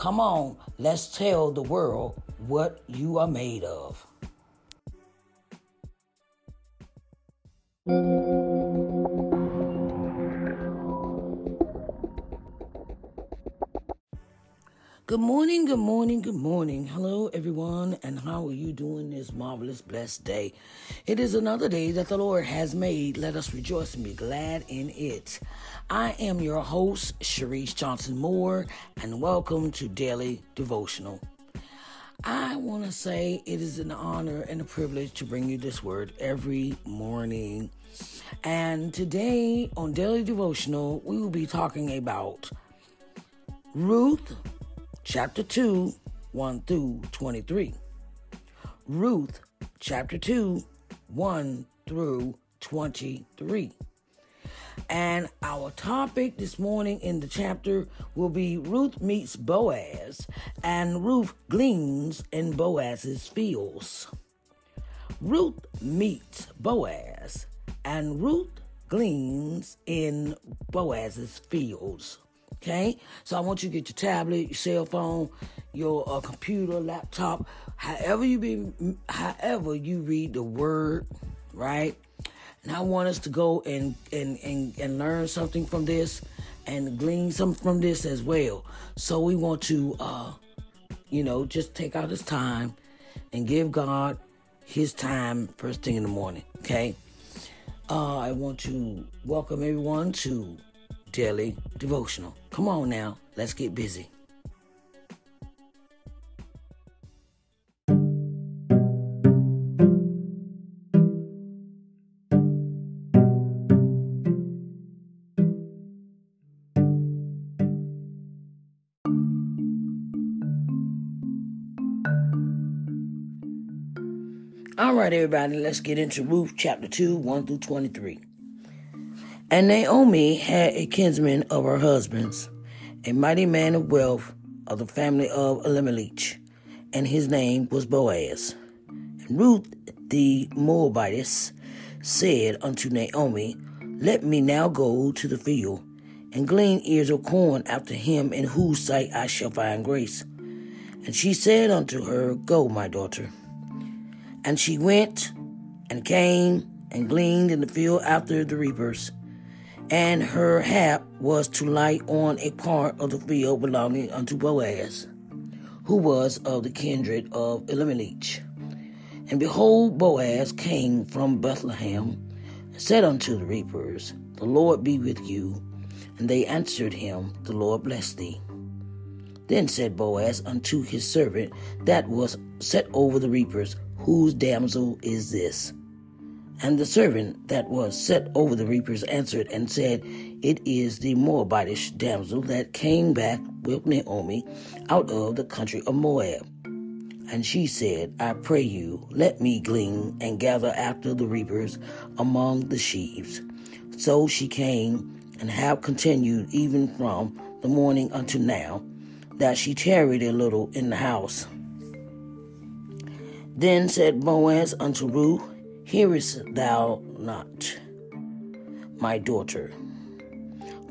Come on, let's tell the world what you are made of. Good morning, good morning, good morning. Hello, everyone, and how are you doing this marvelous, blessed day? It is another day that the Lord has made. Let us rejoice and be glad in it. I am your host, Sharice Johnson Moore, and welcome to Daily Devotional. I want to say it is an honor and a privilege to bring you this word every morning. And today on Daily Devotional, we will be talking about Ruth chapter 2, 1 through 23. Ruth chapter 2, 1 through 23. And our topic this morning in the chapter will be Ruth meets Boaz, and Ruth gleans in Boaz's fields. Ruth meets Boaz, and Ruth gleans in Boaz's fields. Okay, so I want you to get your tablet, your cell phone, your uh, computer, laptop, however you be, however you read the word, right? And I want us to go and and and, and learn something from this, and glean something from this as well. So we want to, uh, you know, just take out this time and give God His time first thing in the morning. Okay. Uh, I want to welcome everyone to Daily Devotional. Come on now, let's get busy. All right, everybody, let's get into Ruth chapter 2, 1 through 23. And Naomi had a kinsman of her husband's, a mighty man of wealth of the family of Elimelech, and his name was Boaz. And Ruth the Moabitess said unto Naomi, Let me now go to the field and glean ears of corn after him in whose sight I shall find grace. And she said unto her, Go, my daughter. And she went and came and gleaned in the field after the reapers. And her hap was to light on a part of the field belonging unto Boaz, who was of the kindred of Elimelech. And behold, Boaz came from Bethlehem, and said unto the reapers, The Lord be with you. And they answered him, The Lord bless thee. Then said Boaz unto his servant that was set over the reapers, Whose damsel is this? And the servant that was set over the reapers answered and said, It is the Moabitish damsel that came back with Naomi out of the country of Moab. And she said, I pray you, let me glean and gather after the reapers among the sheaves. So she came and have continued even from the morning unto now, that she tarried a little in the house. Then said Boaz unto Ruth, Hearest thou not, my daughter?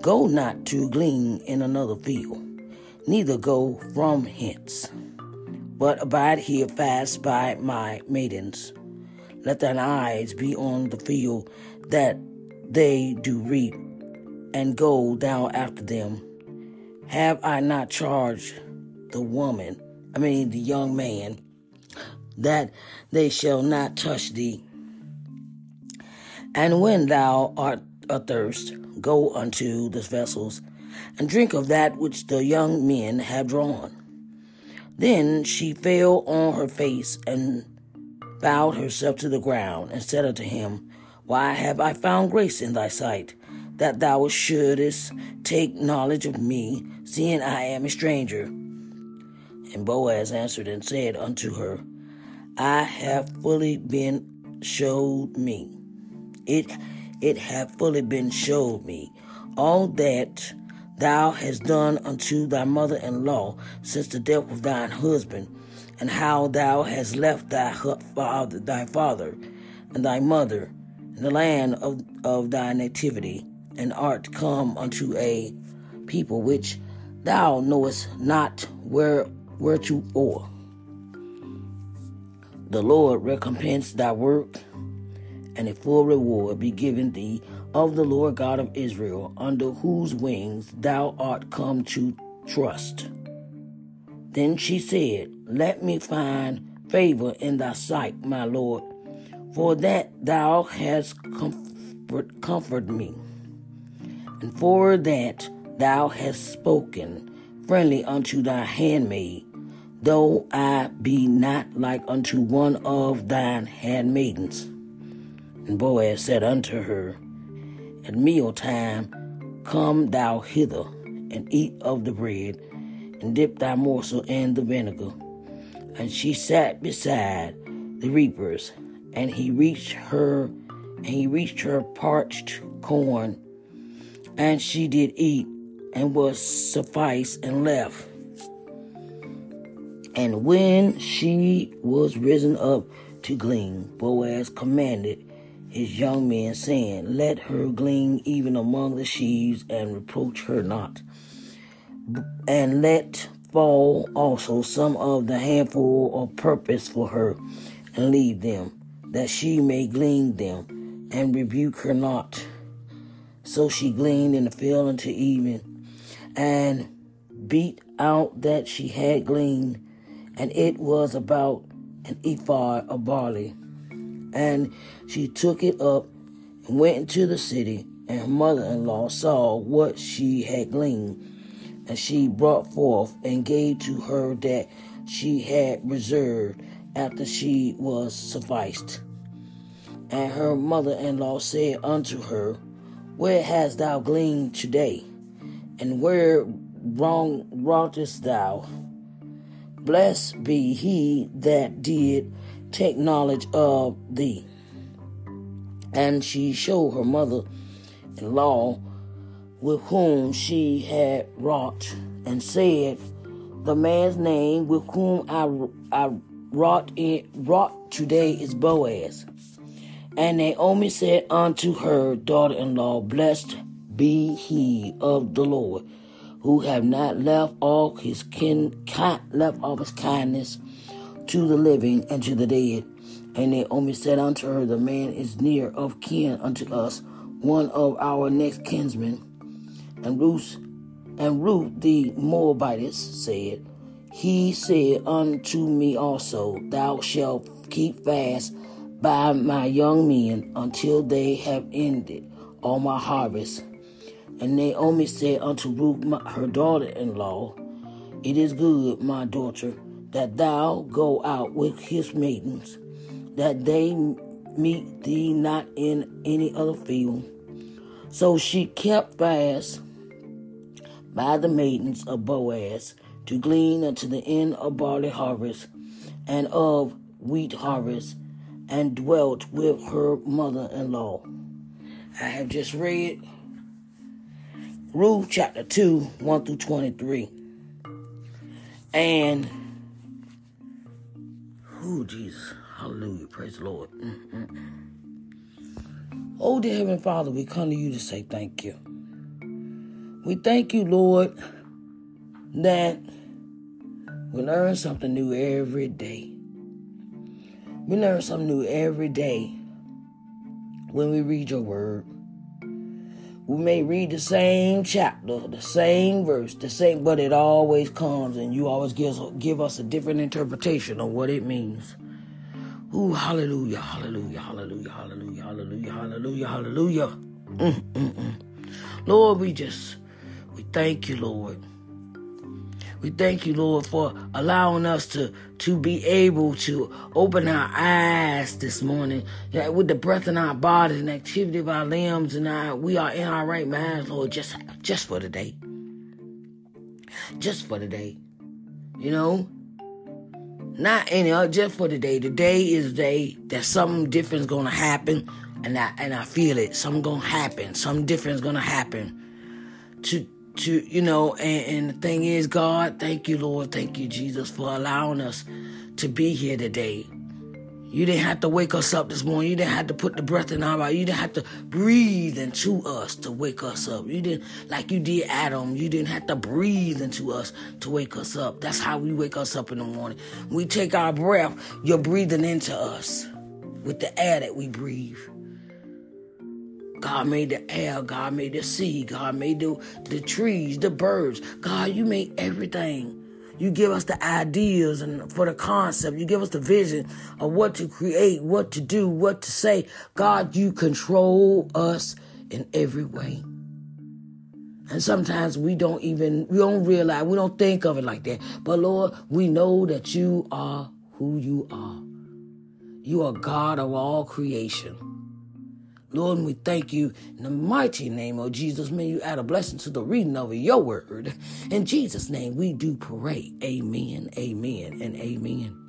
Go not to glean in another field, neither go from hence, but abide here fast by my maidens. Let thine eyes be on the field that they do reap, and go thou after them. Have I not charged the woman, I mean the young man, that they shall not touch thee? And when thou art athirst, go unto the vessels, and drink of that which the young men have drawn. Then she fell on her face and bowed herself to the ground, and said unto him, Why have I found grace in thy sight, that thou shouldest take knowledge of me, seeing I am a stranger? And Boaz answered and said unto her, I have fully been showed me it it hath fully been showed me. All that thou hast done unto thy mother in law since the death of thine husband, and how thou hast left thy father, thy father and thy mother in the land of, of thy nativity, and art come unto a people which thou knowest not where or. The Lord recompense thy work and a full reward be given thee of the Lord God of Israel, under whose wings thou art come to trust. Then she said, Let me find favor in thy sight, my Lord, for that thou hast comfort, comforted me, and for that thou hast spoken friendly unto thy handmaid, though I be not like unto one of thine handmaidens. And Boaz said unto her, At meal time, come thou hither, and eat of the bread, and dip thy morsel in the vinegar. And she sat beside the reapers, and he reached her, and he reached her parched corn, And she did eat and was sufficed and left. And when she was risen up to glean, Boaz commanded his young men, saying, Let her glean even among the sheaves, and reproach her not. And let fall also some of the handful of purpose for her, and leave them, that she may glean them, and rebuke her not. So she gleaned in the field until evening, and beat out that she had gleaned, and it was about an ephah of barley. And she took it up and went into the city, and her mother in law saw what she had gleaned. And she brought forth and gave to her that she had reserved after she was sufficed. And her mother in law said unto her, Where hast thou gleaned today? And where wrong wroughtest thou? Blessed be he that did take knowledge of thee. And she showed her mother in law with whom she had wrought, and said, The man's name with whom I, I wrought, in, wrought today is Boaz. And Naomi said unto her daughter in law, Blessed be he of the Lord, who have not left all his kin, left all his kindness to the living and to the dead. And Naomi said unto her, The man is near of kin unto us, one of our next kinsmen. And Ruth and Ruth the Moabitess said, He said unto me also, Thou shalt keep fast by my young men until they have ended all my harvest. And Naomi said unto Ruth, her daughter in law, It is good, my daughter, that thou go out with his maidens, that they meet thee not in any other field. So she kept fast by the maidens of Boaz to glean unto the end of barley harvest and of wheat harvest, and dwelt with her mother in law. I have just read Ruth chapter 2, 1 through 23. And, oh, Jesus, hallelujah, praise the Lord. Mm-mm-mm. Oh, dear Heavenly Father, we come to you to say thank you. We thank you, Lord, that we learn something new every day. We learn something new every day when we read your word. We may read the same chapter, the same verse, the same, but it always comes and you always give, give us a different interpretation of what it means. Ooh, hallelujah, hallelujah, hallelujah, hallelujah, hallelujah, hallelujah, hallelujah. Mm, mm, mm. Lord, we just, we thank you, Lord. We thank you, Lord, for allowing us to, to be able to open our eyes this morning yeah, with the breath in our bodies and activity of our limbs and our, we are in our right minds, Lord, just, just for the day. Just for the day. You know? Not any other, just for the day. The day is the day that something is gonna happen and I and I feel it. Something gonna happen. Something different is gonna happen. To to you know and, and the thing is god thank you lord thank you jesus for allowing us to be here today. You didn't have to wake us up this morning. You didn't have to put the breath in our body you didn't have to breathe into us to wake us up. You didn't like you did adam you didn't have to breathe into us to wake us up. That's how we wake us up in the morning. We take our breath you're breathing into us with the air that we breathe God made the air, God made the sea, God made the, the trees, the birds. God, you made everything. You give us the ideas and for the concept. You give us the vision of what to create, what to do, what to say. God, you control us in every way. And sometimes we don't even, we don't realize, we don't think of it like that. But Lord, we know that you are who you are. You are God of all creation. Lord, we thank you in the mighty name of Jesus. May you add a blessing to the reading of your word. In Jesus' name, we do pray. Amen, amen, and amen.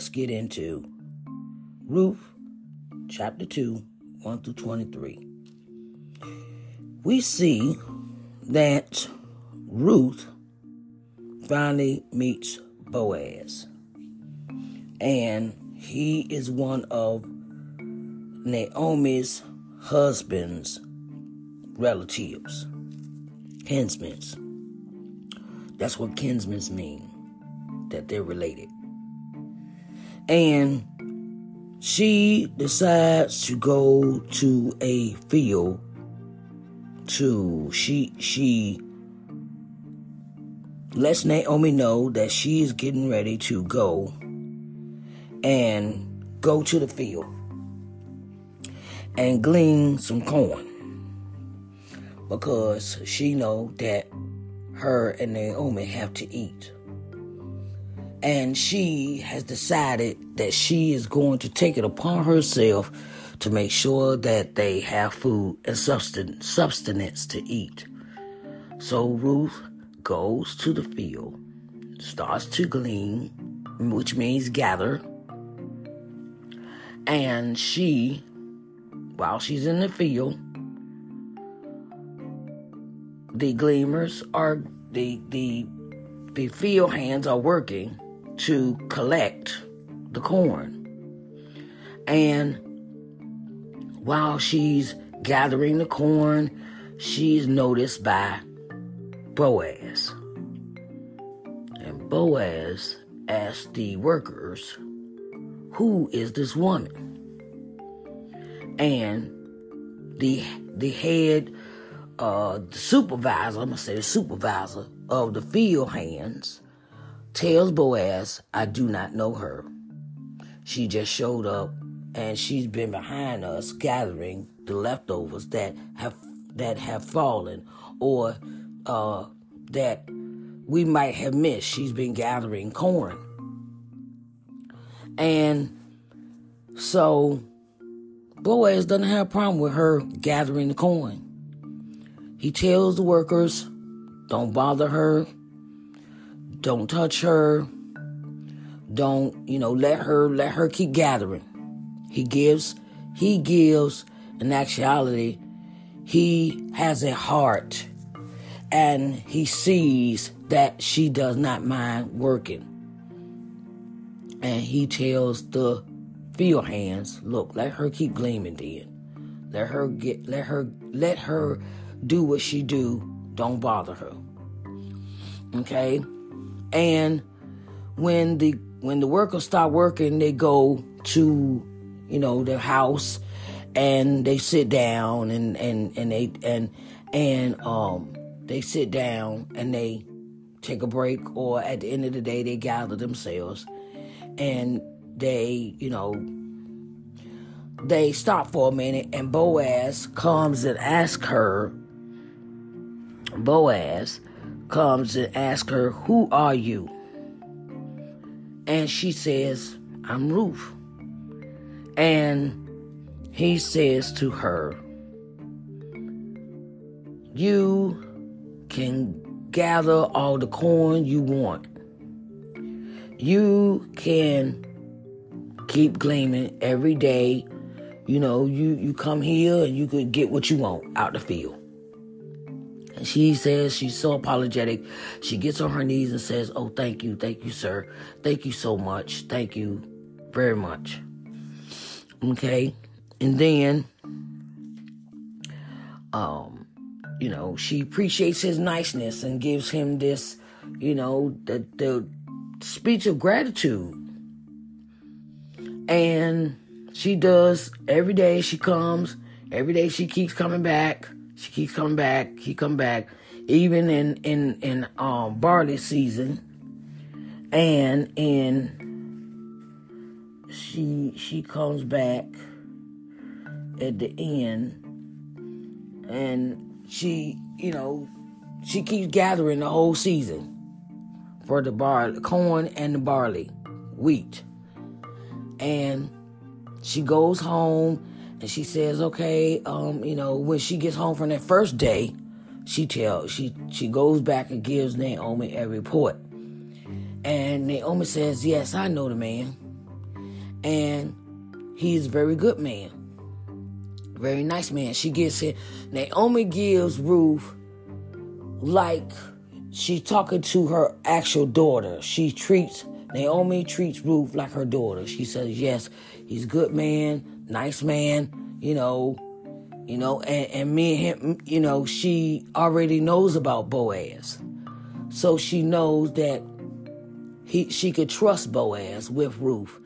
Let's get into Ruth chapter 2, 1 through 23. We see that Ruth finally meets Boaz, and he is one of Naomi's husband's relatives, kinsmen. That's what kinsmen mean that they're related. And she decides to go to a field to she she lets Naomi know that she is getting ready to go and go to the field and glean some corn because she know that her and Naomi have to eat and she has decided that she is going to take it upon herself to make sure that they have food and subsistence, substance to eat. So Ruth goes to the field, starts to glean, which means gather, and she, while she's in the field, the gleaners are the the the field hands are working to collect the corn. And while she's gathering the corn, she's noticed by Boaz. And Boaz asked the workers, Who is this woman? And the the head uh the supervisor, I'm gonna say the supervisor of the field hands tells Boaz, I do not know her. She just showed up and she's been behind us gathering the leftovers that have that have fallen or uh, that we might have missed. She's been gathering corn. And so Boaz doesn't have a problem with her gathering the corn. He tells the workers, don't bother her, don't touch her, don't, you know, let her let her keep gathering. He gives he gives in actuality he has a heart and he sees that she does not mind working. And he tells the field hands, look, let her keep gleaming then. Let her get let her let her do what she do. Don't bother her. Okay? And when the when the workers start working, they go to, you know, their house and they sit down and and and they and and um they sit down and they take a break or at the end of the day they gather themselves and they, you know, they stop for a minute and Boaz comes and asks her Boaz comes and asks her, Who are you? And she says, I'm Ruth. And he says to her, You can gather all the corn you want. You can keep gleaning every day. You know, you, you come here and you could get what you want out the field. She says she's so apologetic. She gets on her knees and says, Oh, thank you, thank you, sir. Thank you so much. Thank you very much. Okay. And then, um, you know, she appreciates his niceness and gives him this, you know, the, the speech of gratitude. And she does every day she comes, every day she keeps coming back. She keeps coming back, he come back, even in in in um barley season, and in she she comes back at the end, and she you know she keeps gathering the whole season for the bar corn and the barley, wheat, and she goes home and she says, okay, um, you know, when she gets home from that first day, she tells she she goes back and gives Naomi a report. And Naomi says, Yes, I know the man. And he's a very good man. Very nice man. She gets it. Naomi gives Ruth like she's talking to her actual daughter. She treats Naomi treats Ruth like her daughter. She says, Yes, he's a good man, nice man, you know, you know, and, and me and him, you know, she already knows about Boaz. So she knows that he she could trust Boaz with Ruth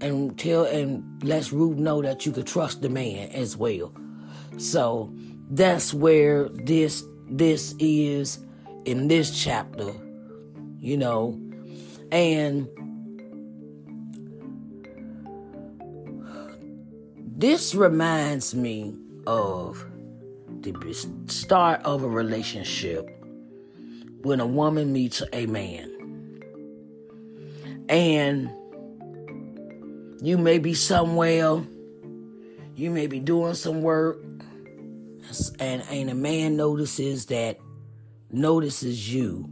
and tell and lets Ruth know that you could trust the man as well. So that's where this this is in this chapter, you know, and this reminds me of the start of a relationship when a woman meets a man. And you may be somewhere, you may be doing some work, and, and a man notices that, notices you.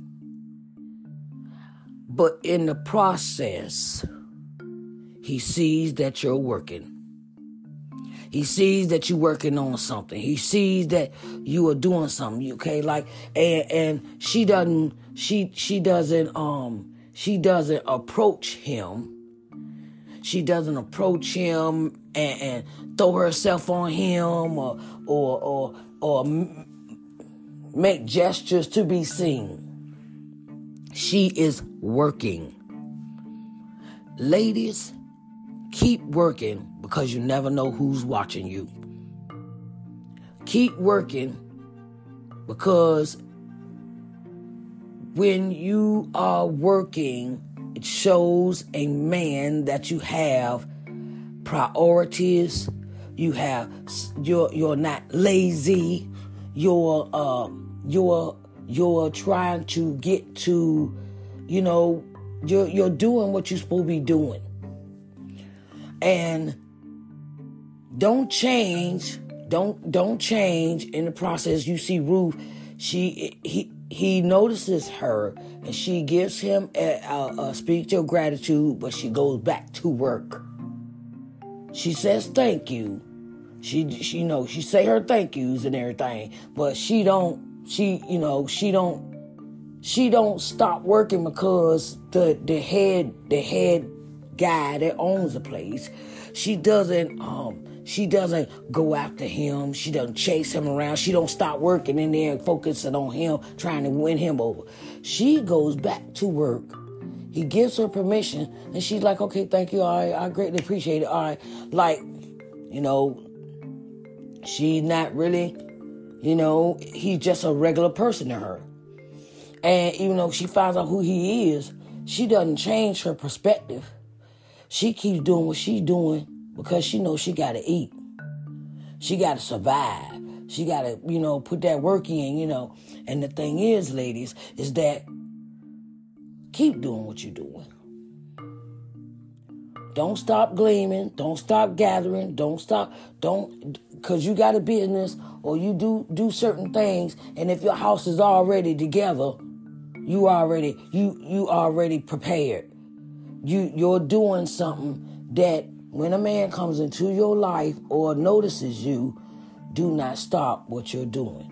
But in the process, he sees that you're working. He sees that you're working on something. He sees that you are doing something. Okay, like and and she doesn't she she doesn't um she doesn't approach him. She doesn't approach him and, and throw herself on him or or or or make gestures to be seen. She is working. Ladies, keep working because you never know who's watching you. Keep working because when you are working, it shows a man that you have priorities. You have you're you're not lazy. You're uh, you're you're trying to get to, you know, you're you're doing what you're supposed to be doing. And don't change, don't don't change in the process. You see Ruth, she he he notices her and she gives him a, a, a speech of gratitude, but she goes back to work. She says thank you. She she you know she say her thank yous and everything, but she don't she you know she don't she don't stop working because the the head the head guy that owns the place. She doesn't um she doesn't go after him. She doesn't chase him around. She don't stop working in there and focusing on him trying to win him over. She goes back to work. He gives her permission and she's like okay thank you. Right, i greatly appreciate it. All right like you know she's not really you know he's just a regular person to her. And even though she finds out who he is she doesn't change her perspective she keeps doing what she's doing because she knows she got to eat. She got to survive. She got to, you know, put that work in, you know. And the thing is, ladies, is that keep doing what you're doing. Don't stop gleaming. Don't stop gathering. Don't stop. Don't because you got a business or you do do certain things, and if your house is already together, you already you you already prepared. You you're doing something that when a man comes into your life or notices you, do not stop what you're doing.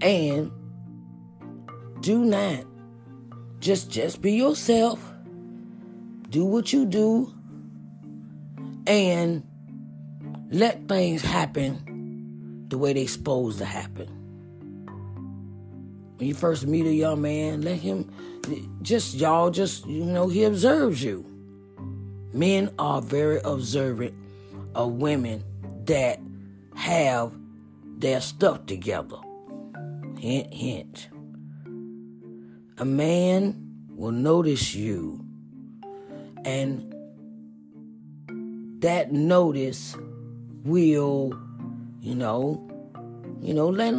And do not just just be yourself. Do what you do and let things happen the way they supposed to happen. When you first meet a young man, let him just y'all just you know he observes you. Men are very observant of women that have their stuff together. Hint, hint. A man will notice you, and that notice will, you know, you know, let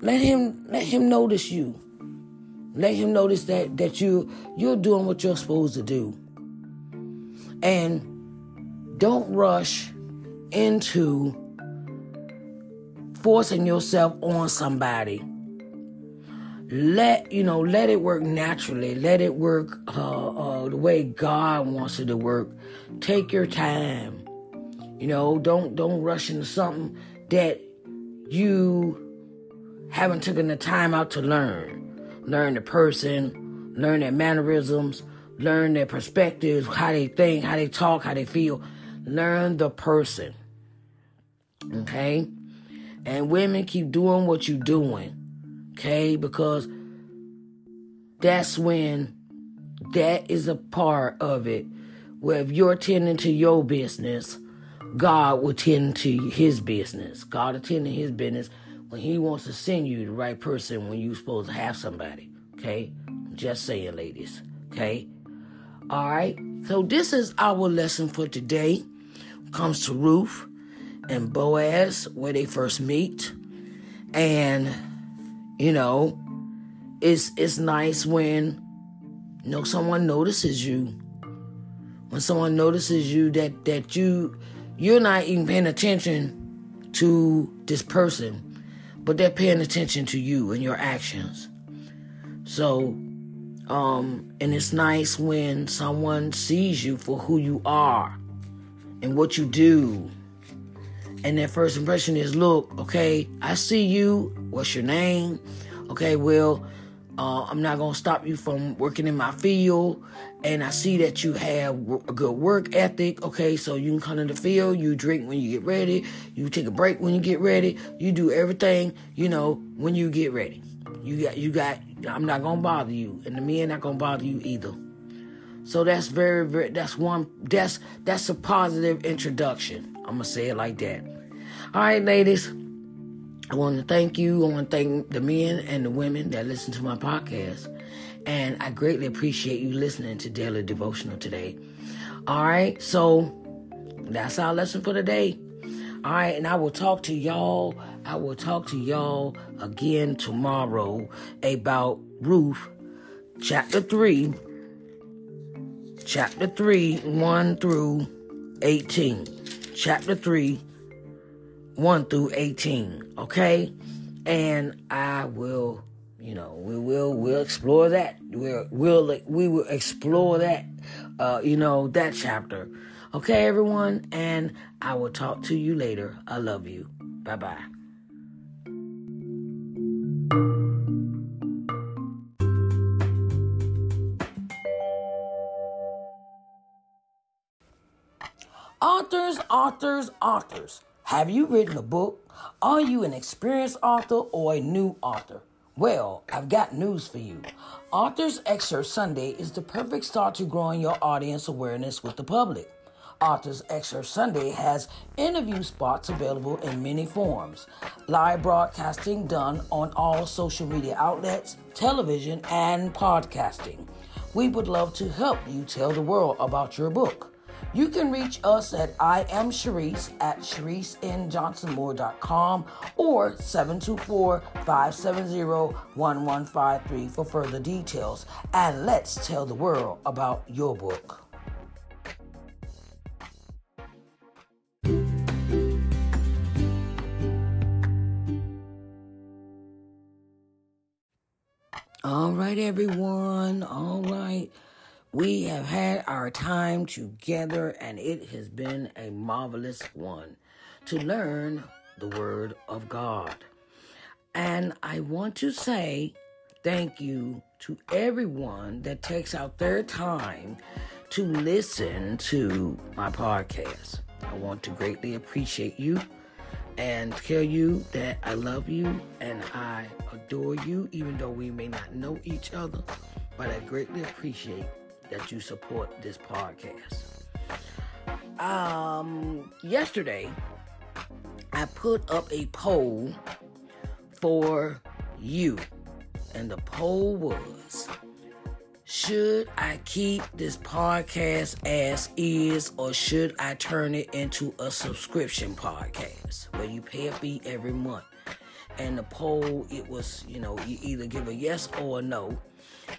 let him let him notice you. Let him notice that that you you're doing what you're supposed to do. And don't rush into forcing yourself on somebody. Let you know, let it work naturally. Let it work uh, uh, the way God wants it to work. Take your time. You know, don't don't rush into something that you haven't taken the time out to learn. Learn the person, learn their mannerisms, learn their perspectives, how they think, how they talk, how they feel. Learn the person. Okay? And women keep doing what you're doing. Okay? Because that's when that is a part of it. Where if you're tending to your business, God will tend to his business. God to his business when he wants to send you the right person when you're supposed to have somebody. Okay? Just saying, ladies. Okay? All right. So this is our lesson for today. Comes to Ruth and Boaz where they first meet, and you know, it's it's nice when you know someone notices you. When someone notices you that that you you're not even paying attention to this person, but they're paying attention to you and your actions. So um, and it's nice when someone sees you for who you are and what you do. And their first impression is, look, okay, I see you. What's your name? Okay, well, uh, I'm not going to stop you from working in my field. And I see that you have a good work ethic. Okay, so you can come in the field, you drink when you get ready, you take a break when you get ready, you do everything, you know, when you get ready. You got, you got, I'm not gonna bother you, and the men not gonna bother you either. So that's very, very, that's one, that's, that's a positive introduction. I'm gonna say it like that. All right, ladies. I want to thank you. I want to thank the men and the women that listen to my podcast. And I greatly appreciate you listening to Daily Devotional today. All right, so that's our lesson for today. All right, and I will talk to y'all. I will talk to y'all again tomorrow about Ruth, chapter 3, chapter 3, 1 through 18. Chapter 3, 1 through 18. Okay? And I will, you know, we will we'll explore that. We'll we'll we will explore that uh, you know, that chapter. Okay, everyone, and I will talk to you later. I love you. Bye bye. Authors, authors, authors. Have you written a book? Are you an experienced author or a new author? Well, I've got news for you. Authors Excerpt Sunday is the perfect start to growing your audience awareness with the public. Authors Excerpt Sunday has interview spots available in many forms. Live broadcasting done on all social media outlets, television, and podcasting. We would love to help you tell the world about your book. You can reach us at I am Sharice at ShariceNJohnsonMoore.com or 724-570-1153 for further details. And let's tell the world about your book. All right, everyone. All right. We have had our time together, and it has been a marvelous one to learn the Word of God. And I want to say thank you to everyone that takes out their time to listen to my podcast. I want to greatly appreciate you and tell you that I love you and I adore you, even though we may not know each other. But I greatly appreciate that you support this podcast. Um, yesterday, I put up a poll for you, and the poll was should I keep this podcast as is, or should I turn it into a subscription podcast where you pay a fee every month? And the poll, it was, you know, you either give a yes or a no.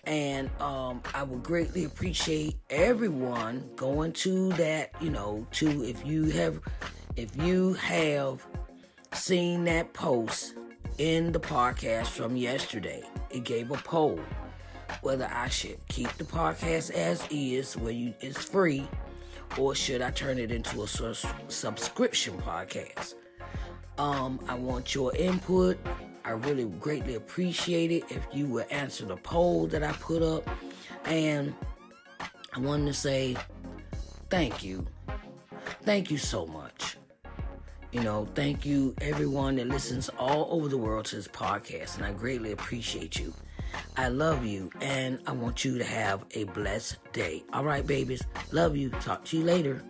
And um, I would greatly appreciate everyone going to that, you know, to if you have, if you have seen that post in the podcast from yesterday, it gave a poll whether I should keep the podcast as is, where you it's free, or should I turn it into a subscription podcast. Um, I want your input. I really greatly appreciate it if you would answer the poll that I put up. And I wanted to say thank you. Thank you so much. You know, thank you everyone that listens all over the world to this podcast, and I greatly appreciate you. I love you, and I want you to have a blessed day. All right, babies. Love you. Talk to you later.